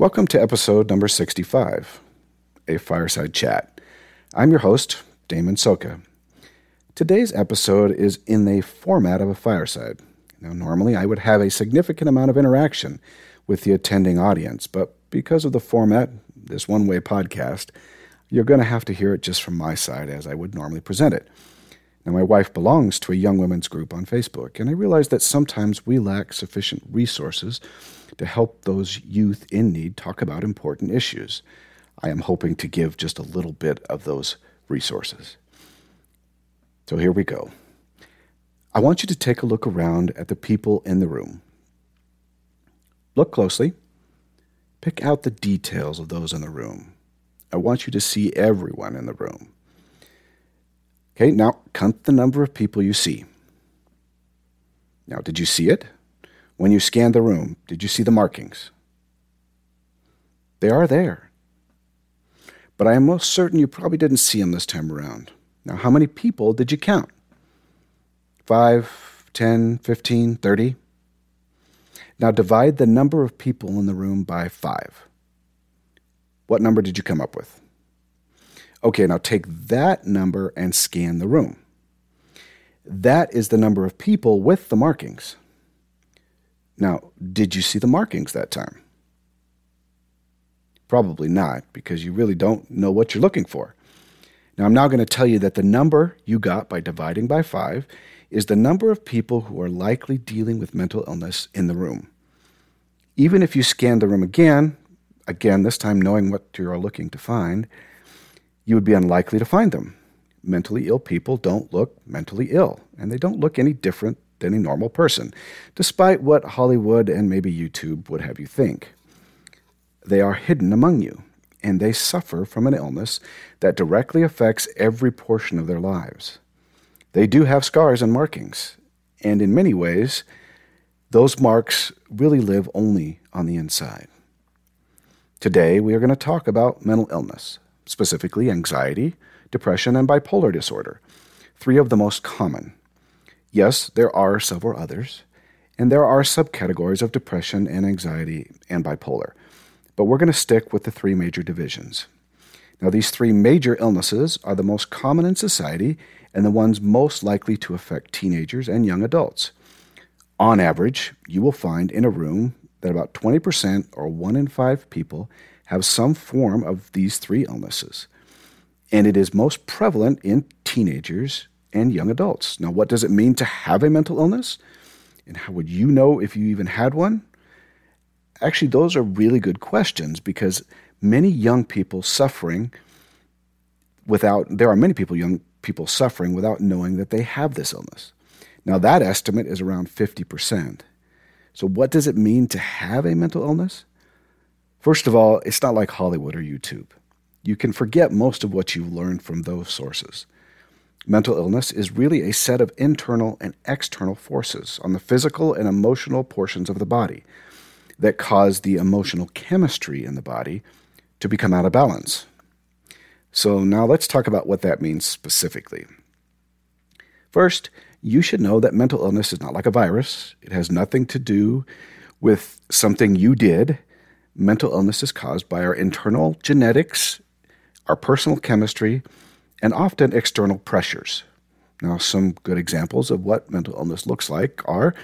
Welcome to episode number 65, a fireside chat. I'm your host, Damon Soka. Today's episode is in the format of a fireside. Now, normally I would have a significant amount of interaction with the attending audience, but because of the format, this one way podcast, you're going to have to hear it just from my side as I would normally present it. Now, my wife belongs to a young women's group on Facebook, and I realize that sometimes we lack sufficient resources to help those youth in need talk about important issues. I am hoping to give just a little bit of those resources. So here we go. I want you to take a look around at the people in the room. Look closely. Pick out the details of those in the room. I want you to see everyone in the room. Okay, now count the number of people you see. Now, did you see it? When you scanned the room, did you see the markings? They are there. But I am most certain you probably didn't see them this time around. Now, how many people did you count? Five, ten, fifteen, thirty? Now divide the number of people in the room by five. What number did you come up with? Okay, now take that number and scan the room. That is the number of people with the markings. Now, did you see the markings that time? Probably not, because you really don't know what you're looking for. Now, I'm now going to tell you that the number you got by dividing by 5 is the number of people who are likely dealing with mental illness in the room. Even if you scan the room again, again, this time knowing what you are looking to find, you would be unlikely to find them. Mentally ill people don't look mentally ill, and they don't look any different than a normal person, despite what Hollywood and maybe YouTube would have you think. They are hidden among you, and they suffer from an illness that directly affects every portion of their lives. They do have scars and markings, and in many ways, those marks really live only on the inside. Today, we are going to talk about mental illness, specifically anxiety, depression, and bipolar disorder, three of the most common. Yes, there are several others, and there are subcategories of depression and anxiety and bipolar, but we're going to stick with the three major divisions. Now, these three major illnesses are the most common in society and the ones most likely to affect teenagers and young adults. On average, you will find in a room that about 20% or one in five people have some form of these three illnesses. And it is most prevalent in teenagers and young adults. Now, what does it mean to have a mental illness? And how would you know if you even had one? Actually, those are really good questions because many young people suffering without, there are many people, young people suffering without knowing that they have this illness. Now, that estimate is around 50%. So, what does it mean to have a mental illness? First of all, it's not like Hollywood or YouTube. You can forget most of what you've learned from those sources. Mental illness is really a set of internal and external forces on the physical and emotional portions of the body that cause the emotional chemistry in the body to become out of balance. So, now let's talk about what that means specifically. First, you should know that mental illness is not like a virus, it has nothing to do with something you did mental illness is caused by our internal genetics, our personal chemistry, and often external pressures. Now, some good examples of what mental illness looks like are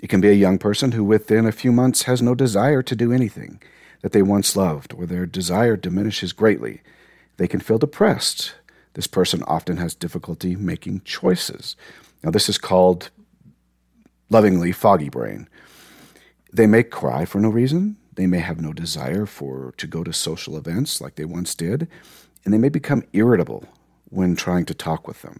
it can be a young person who within a few months has no desire to do anything that they once loved, or their desire diminishes greatly. They can feel depressed. This person often has difficulty making choices. Now, this is called lovingly foggy brain. They may cry for no reason. They may have no desire for to go to social events like they once did, and they may become irritable when trying to talk with them.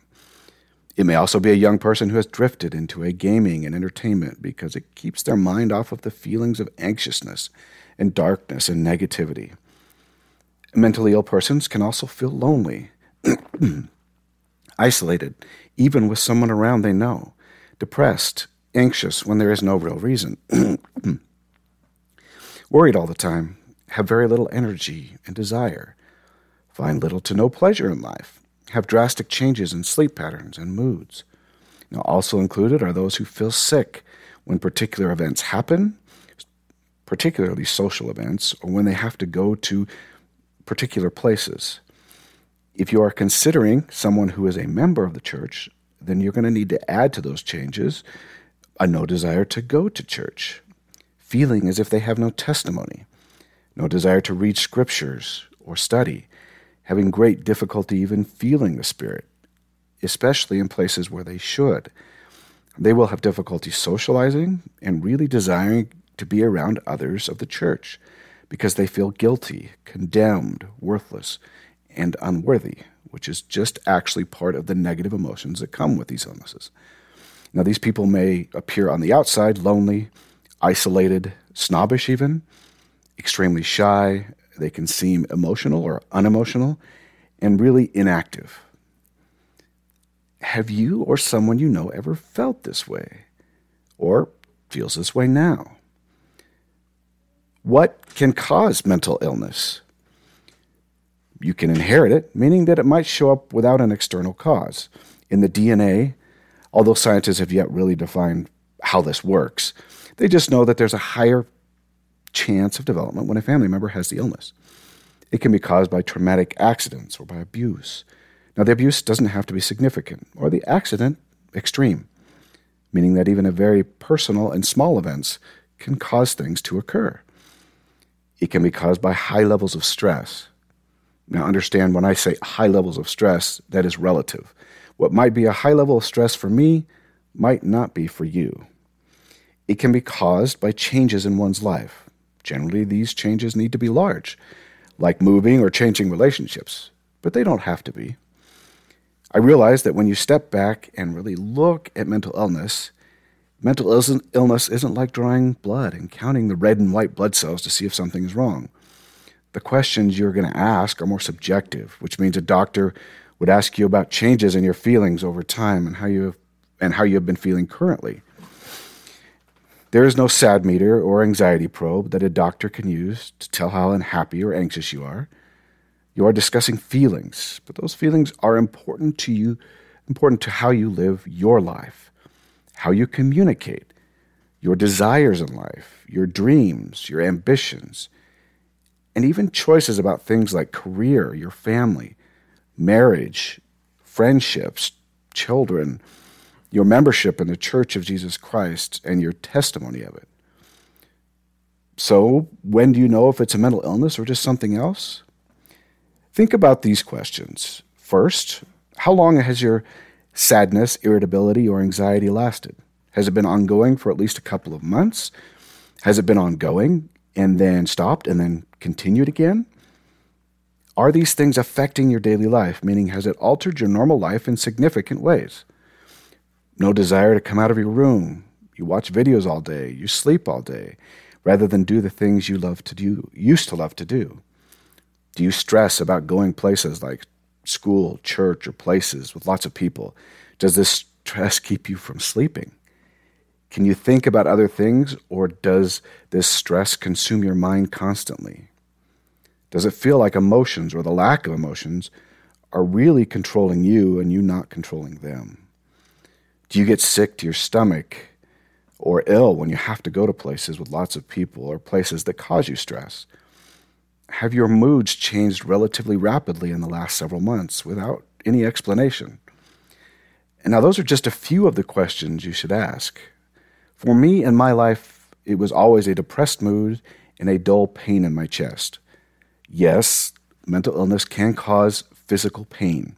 It may also be a young person who has drifted into a gaming and entertainment because it keeps their mind off of the feelings of anxiousness and darkness and negativity. Mentally ill persons can also feel lonely, isolated, even with someone around they know, depressed, anxious when there is no real reason. worried all the time, have very little energy and desire, find little to no pleasure in life, have drastic changes in sleep patterns and moods. Now, also included are those who feel sick when particular events happen, particularly social events, or when they have to go to particular places. If you are considering someone who is a member of the church, then you're going to need to add to those changes a no desire to go to church, feeling as if they have no testimony, no desire to read scriptures or study, having great difficulty even feeling the Spirit, especially in places where they should. They will have difficulty socializing and really desiring to be around others of the church because they feel guilty, condemned, worthless, and unworthy, which is just actually part of the negative emotions that come with these illnesses. Now, these people may appear on the outside lonely, isolated, snobbish, even, extremely shy. They can seem emotional or unemotional, and really inactive. Have you or someone you know ever felt this way or feels this way now? What can cause mental illness? You can inherit it, meaning that it might show up without an external cause. In the DNA, although scientists have yet really defined how this works, they just know that there's a higher chance of development when a family member has the illness. It can be caused by traumatic accidents or by abuse. Now, the abuse doesn't have to be significant, or the accident extreme, meaning that even a very personal and small events can cause things to occur. It can be caused by high levels of stress. Now, understand when I say high levels of stress, that is relative. What might be a high level of stress for me might not be for you. It can be caused by changes in one's life. Generally, these changes need to be large, like moving or changing relationships, but they don't have to be. I realize that when you step back and really look at mental illness, mental illness isn't like drawing blood and counting the red and white blood cells to see if something is wrong. The questions you're going to ask are more subjective, which means a doctor would ask you about changes in your feelings over time and how you have, and how you have been feeling currently. There is no sad meter or anxiety probe that a doctor can use to tell how unhappy or anxious you are. You are discussing feelings, but those feelings are important to you, important to how you live your life, how you communicate, your desires in life, your dreams, your ambitions, and even choices about things like career, your family, marriage, friendships, children, your membership in the Church of Jesus Christ, and your testimony of it. So, when do you know if it's a mental illness or just something else? Think about these questions. First, how long has your sadness, irritability, or anxiety lasted? Has it been ongoing for at least a couple of months? Has it been ongoing and then stopped and then continued again? Are these things affecting your daily life? Meaning, has it altered your normal life in significant ways? No desire to come out of your room. You watch videos all day. You sleep all day rather than do the things you love to do, used to love to do. Do you stress about going places like school, church, or places with lots of people? Does this stress keep you from sleeping? Can you think about other things, or does this stress consume your mind constantly? Does it feel like emotions or the lack of emotions are really controlling you and you not controlling them? Do you get sick to your stomach or ill when you have to go to places with lots of people or places that cause you stress? have your moods changed relatively rapidly in the last several months without any explanation? And now, those are just a few of the questions you should ask. For me in my life, it was always a depressed mood and a dull pain in my chest. Yes, mental illness can cause physical pain.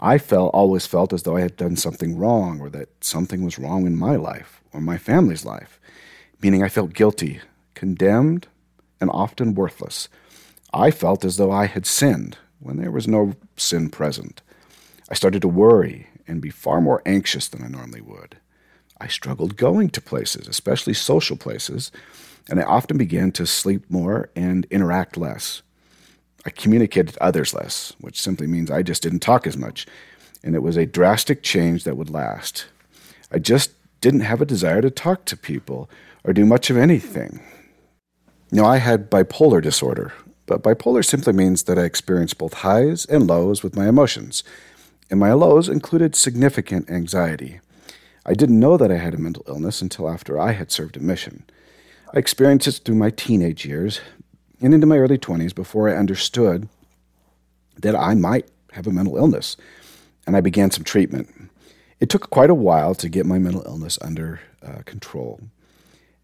I felt always felt as though I had done something wrong or that something was wrong in my life or my family's life, meaning I felt guilty, condemned, and often worthless. I felt as though I had sinned when there was no sin present. I started to worry and be far more anxious than I normally would. I struggled going to places, especially social places, and I often began to sleep more and interact less. I communicated to others less, which simply means I just didn't talk as much, and it was a drastic change that would last. I just didn't have a desire to talk to people or do much of anything. Now, I had bipolar disorder, but bipolar simply means that I experienced both highs and lows with my emotions, and my lows included significant anxiety. I didn't know that I had a mental illness until after I had served a mission. I experienced this through my teenage years and into my early 20s before I understood that I might have a mental illness, and I began some treatment. It took quite a while to get my mental illness under uh, control.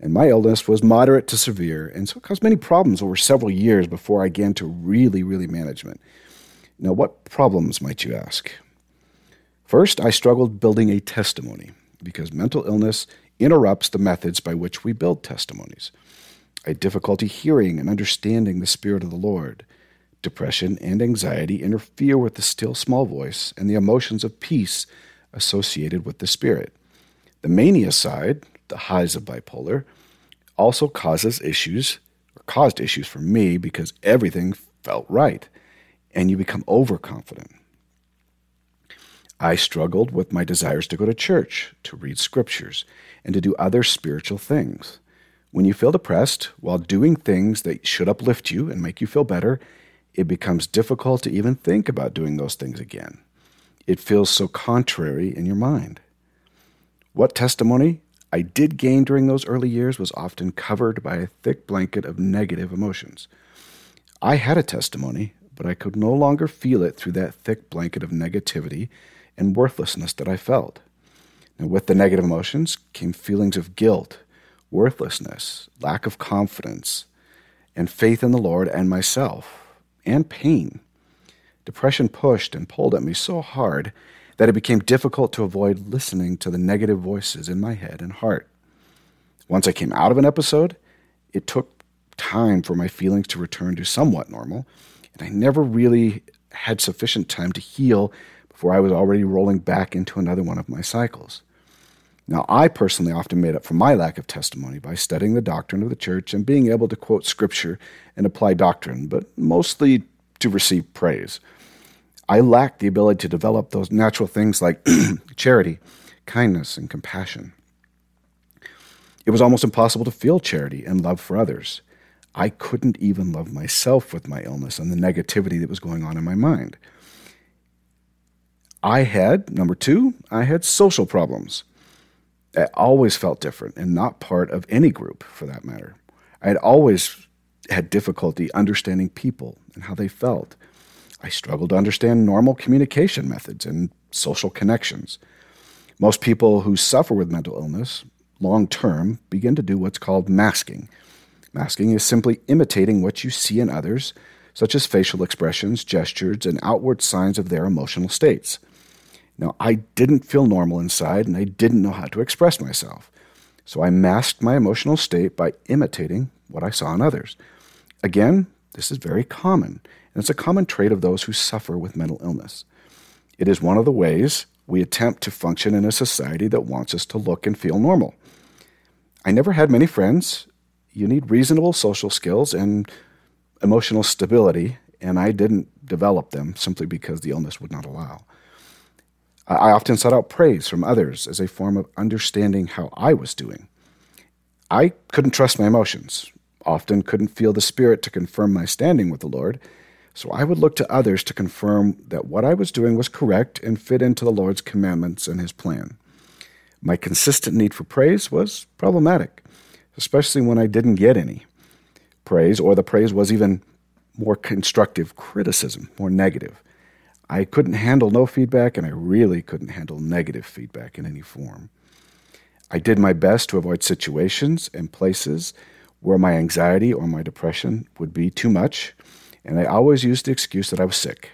And my illness was moderate to severe, and so it caused many problems over several years before I began to really, really management. Now, what problems might you ask? First, I struggled building a testimony because mental illness interrupts the methods by which we build testimonies. I had difficulty hearing and understanding the Spirit of the Lord. Depression and anxiety interfere with the still small voice and the emotions of peace associated with the Spirit. The mania side, the highs of bipolar, also causes issues, or caused issues for me because everything felt right, and you become overconfident. I struggled with my desires to go to church, to read scriptures, and to do other spiritual things. When you feel depressed while doing things that should uplift you and make you feel better, it becomes difficult to even think about doing those things again. It feels so contrary in your mind. What testimony I did gain during those early years was often covered by a thick blanket of negative emotions. I had a testimony, but I could no longer feel it through that thick blanket of negativity and worthlessness that I felt. And with the negative emotions came feelings of guilt, worthlessness, lack of confidence, and faith in the Lord and myself, and pain. Depression pushed and pulled at me so hard that it became difficult to avoid listening to the negative voices in my head and heart. Once I came out of an episode, it took time for my feelings to return to somewhat normal, and I never really had sufficient time to heal before I was already rolling back into another one of my cycles. Now, I personally often made up for my lack of testimony by studying the doctrine of the church and being able to quote scripture and apply doctrine, but mostly to receive praise. I lacked the ability to develop those natural things like charity, kindness, and compassion. It was almost impossible to feel charity and love for others. I couldn't even love myself with my illness and the negativity that was going on in my mind. I had, number two, I had social problems. I always felt different and not part of any group for that matter. I had always had difficulty understanding people and how they felt. I struggled to understand normal communication methods and social connections. Most people who suffer with mental illness long term begin to do what's called masking. Masking is simply imitating what you see in others, such as facial expressions, gestures, and outward signs of their emotional states. Now, I didn't feel normal inside and I didn't know how to express myself. So I masked my emotional state by imitating what I saw in others. Again, this is very common and it's a common trait of those who suffer with mental illness. It is one of the ways we attempt to function in a society that wants us to look and feel normal. I never had many friends. You need reasonable social skills and emotional stability, and I didn't develop them simply because the illness would not allow. I often sought out praise from others as a form of understanding how I was doing. I couldn't trust my emotions, often couldn't feel the Spirit to confirm my standing with the Lord, so I would look to others to confirm that what I was doing was correct and fit into the Lord's commandments and his plan. My consistent need for praise was problematic, especially when I didn't get any praise, or the praise was even more constructive criticism, more negative. I couldn't handle no feedback, and I really couldn't handle negative feedback in any form. I did my best to avoid situations and places where my anxiety or my depression would be too much and I always used the excuse that I was sick.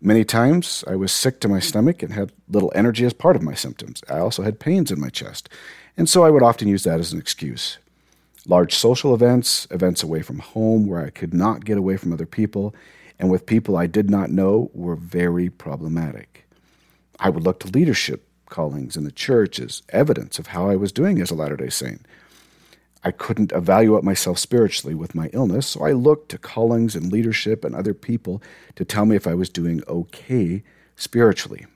Many times I was sick to my stomach and had little energy as part of my symptoms. I also had pains in my chest, and so I would often use that as an excuse. Large social events, events away from home where I could not get away from other people, and with people I did not know were very problematic. I would look to leadership callings in the church as evidence of how I was doing as a Latter day Saint. I couldn't evaluate myself spiritually with my illness, so I looked to callings and leadership and other people to tell me if I was doing okay spiritually.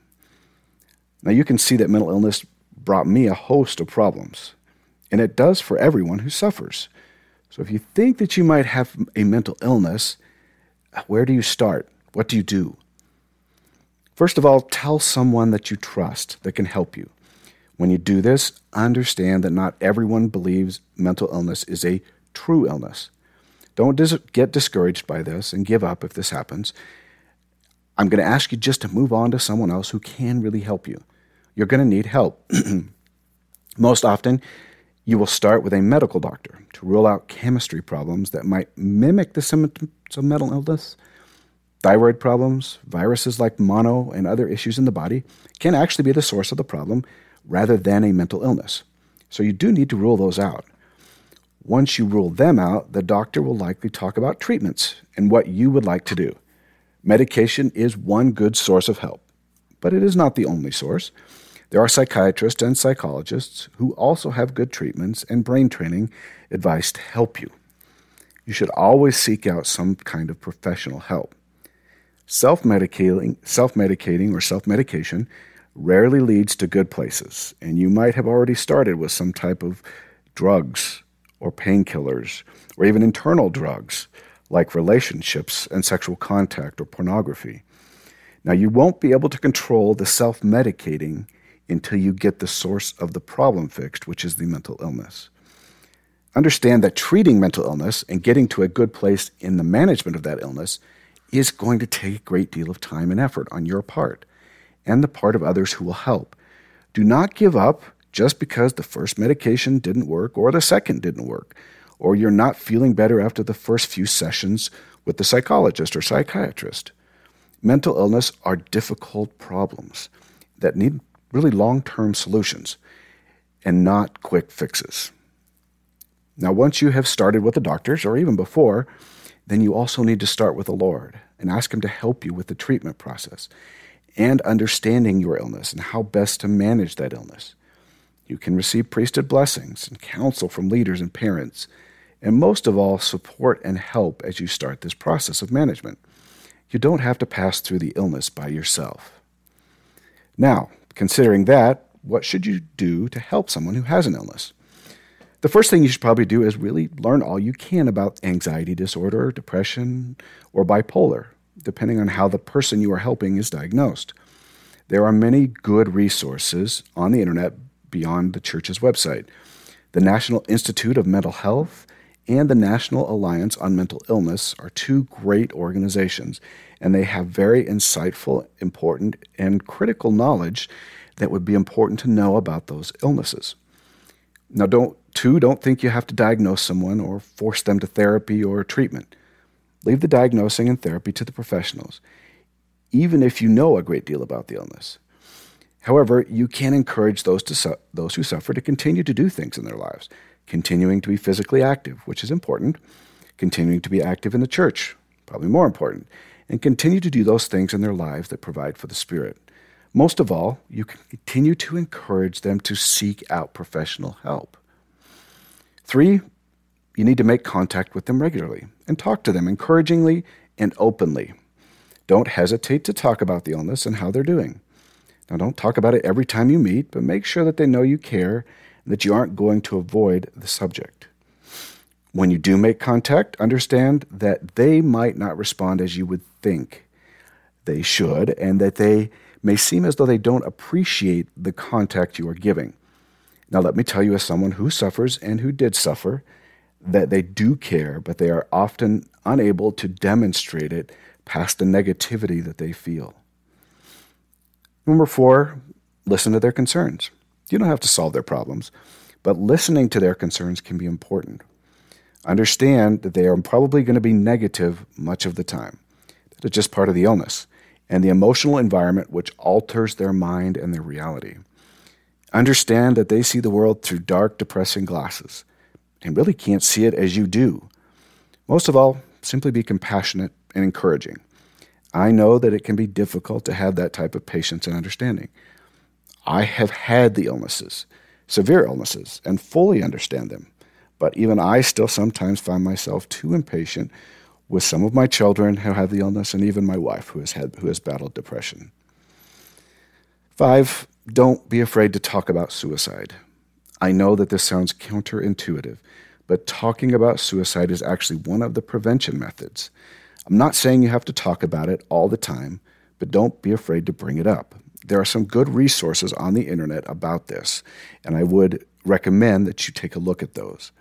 Now, you can see that mental illness brought me a host of problems, and it does for everyone who suffers. So, if you think that you might have a mental illness, where do you start? What do you do? First of all, tell someone that you trust that can help you. When you do this, understand that not everyone believes mental illness is a true illness. Don't dis- get discouraged by this and give up if this happens. I'm going to ask you just to move on to someone else who can really help you. You're going to need help. Most often, you will start with a medical doctor to rule out chemistry problems that might mimic the symptoms of mental illness. Thyroid problems, viruses like mono, and other issues in the body can actually be the source of the problem rather than a mental illness. So you do need to rule those out. Once you rule them out, the doctor will likely talk about treatments and what you would like to do. Medication is one good source of help, but it is not the only source. There are psychiatrists and psychologists who also have good treatments and brain training advice to help you. You should always seek out some kind of professional help. Self medicating, self medicating, or self medication rarely leads to good places, and you might have already started with some type of drugs or painkillers or even internal drugs like relationships and sexual contact or pornography. Now, you won't be able to control the self medicating until you get the source of the problem fixed, which is the mental illness. Understand that treating mental illness and getting to a good place in the management of that illness is going to take a great deal of time and effort on your part and the part of others who will help. Do not give up just because the first medication didn't work or the second didn't work, or you're not feeling better after the first few sessions with the psychologist or psychiatrist. Mental illness are difficult problems that need really long term solutions and not quick fixes. Now, once you have started with the doctors, or even before, then you also need to start with the Lord and ask Him to help you with the treatment process and understanding your illness and how best to manage that illness. You can receive priesthood blessings and counsel from leaders and parents, and most of all, support and help as you start this process of management. You don't have to pass through the illness by yourself. Now, Considering that, what should you do to help someone who has an illness? The first thing you should probably do is really learn all you can about anxiety disorder, depression, or bipolar, depending on how the person you are helping is diagnosed. There are many good resources on the internet beyond the church's website. The National Institute of Mental Health and the National Alliance on Mental Illness are two great organizations, and they have very insightful, important, and critical knowledge that would be important to know about those illnesses. Now, don't two, don't think you have to diagnose someone or force them to therapy or treatment. Leave the diagnosing and therapy to the professionals, even if you know a great deal about the illness. However, you can encourage those, to su- those who suffer to continue to do things in their lives, continuing to be physically active, which is important, continuing to be active in the church, probably more important, and continue to do those things in their lives that provide for the Spirit. Most of all, you can continue to encourage them to seek out professional help. Three, you need to make contact with them regularly and talk to them encouragingly and openly. Don't hesitate to talk about the illness and how they're doing. Now, don't talk about it every time you meet, but make sure that they know you care that you aren't going to avoid the subject. When you do make contact, understand that they might not respond as you would think they should, and that they may seem as though they don't appreciate the contact you are giving. Now, let me tell you, as someone who suffers and who did suffer, that they do care, but they are often unable to demonstrate it past the negativity that they feel. Number four, listen to their concerns. You don't have to solve their problems, but listening to their concerns can be important. Understand that they are probably going to be negative much of the time. That is just part of the illness and the emotional environment which alters their mind and their reality. Understand that they see the world through dark, depressing glasses and really can't see it as you do. Most of all, simply be compassionate and encouraging. I know that it can be difficult to have that type of patience and understanding. I have had the illnesses, severe illnesses, and fully understand them. But even I still sometimes find myself too impatient with some of my children who have the illness and even my wife who has had who has battled depression. 5. Don't be afraid to talk about suicide. I know that this sounds counterintuitive, but talking about suicide is actually one of the prevention methods. I'm not saying you have to talk about it all the time, but don't be afraid to bring it up. There are some good resources on the internet about this, and I would recommend that you take a look at those.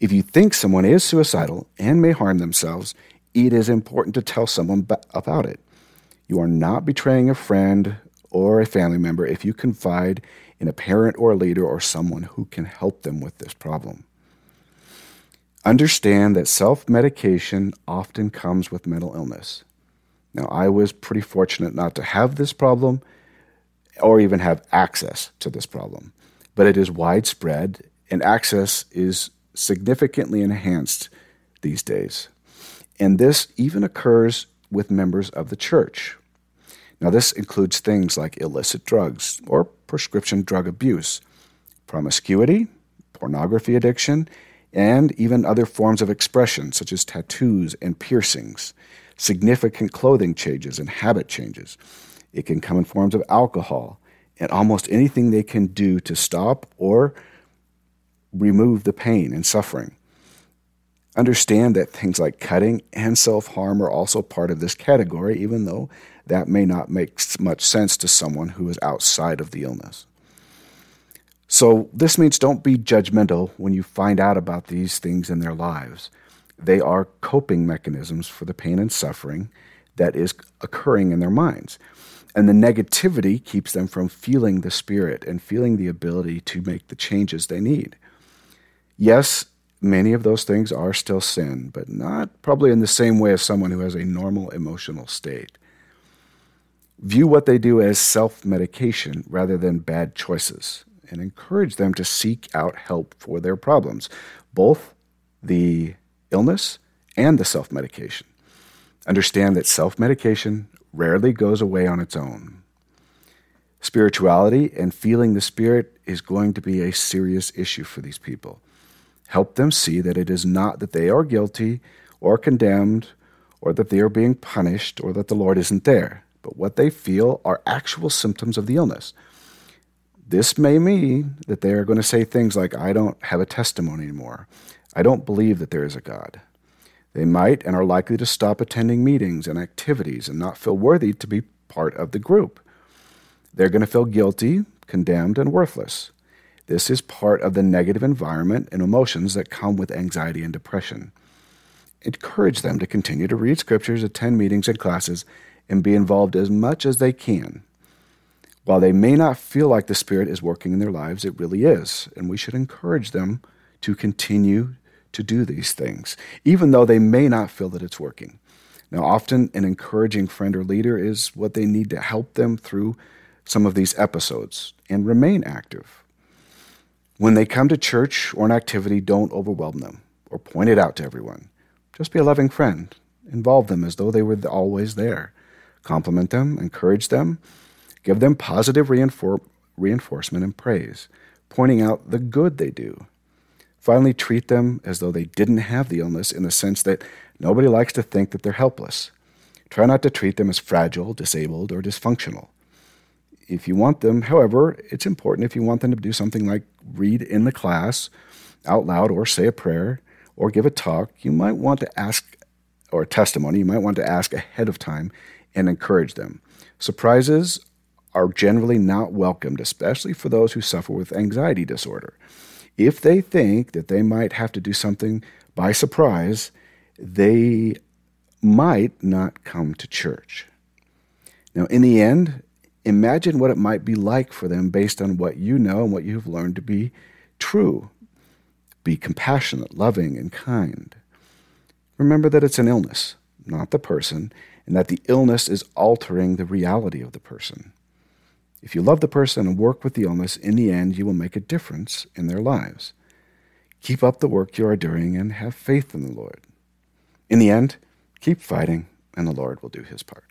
If you think someone is suicidal and may harm themselves, it is important to tell someone about it. You are not betraying a friend or a family member if you confide in a parent or a leader or someone who can help them with this problem. Understand that self medication often comes with mental illness. Now, I was pretty fortunate not to have this problem or even have access to this problem, but it is widespread and access is significantly enhanced these days. And this even occurs with members of the church. Now, this includes things like illicit drugs or prescription drug abuse, promiscuity, pornography addiction, and even other forms of expression such as tattoos and piercings, significant clothing changes and habit changes. It can come in forms of alcohol and almost anything they can do to stop or remove the pain and suffering. Understand that things like cutting and self harm are also part of this category, even though that may not make much sense to someone who is outside of the illness. So, this means don't be judgmental when you find out about these things in their lives. They are coping mechanisms for the pain and suffering that is occurring in their minds. And the negativity keeps them from feeling the spirit and feeling the ability to make the changes they need. Yes, many of those things are still sin, but not probably in the same way as someone who has a normal emotional state. View what they do as self medication rather than bad choices and encourage them to seek out help for their problems, both the illness and the self medication. Understand that self medication rarely goes away on its own. Spirituality and feeling the Spirit is going to be a serious issue for these people. Help them see that it is not that they are guilty or condemned or that they are being punished or that the Lord isn't there, but what they feel are actual symptoms of the illness. This may mean that they are going to say things like, I don't have a testimony anymore. I don't believe that there is a God. They might and are likely to stop attending meetings and activities and not feel worthy to be part of the group. They're going to feel guilty, condemned, and worthless. This is part of the negative environment and emotions that come with anxiety and depression. Encourage them to continue to read scriptures, attend meetings and classes, and be involved as much as they can. While they may not feel like the Spirit is working in their lives, it really is, and we should encourage them to continue to do these things, even though they may not feel that it's working. Now, often an encouraging friend or leader is what they need to help them through some of these episodes and remain active. When they come to church or an activity, don't overwhelm them or point it out to everyone. Just be a loving friend. Involve them as though they were always there. Compliment them, encourage them, give them positive reinfor- reinforcement and praise, pointing out the good they do. Finally, treat them as though they didn't have the illness in the sense that nobody likes to think that they're helpless. Try not to treat them as fragile, disabled, or dysfunctional. If you want them, however, it's important if you want them to do something like read in the class out loud or say a prayer or give a talk, you might want to ask, or a testimony, you might want to ask ahead of time and encourage them. Surprises are generally not welcomed, especially for those who suffer with anxiety disorder. If they think that they might have to do something by surprise, they might not come to church. Now, in the end, imagine what it might be like for them based on what you know and what you've learned to be true. Be compassionate, loving, and kind. Remember that it's an illness, not the person, and that the illness is altering the reality of the person. If you love the person and work with the illness, in the end, you will make a difference in their lives. Keep up the work you are doing and have faith in the Lord. In the end, keep fighting, and the Lord will do his part.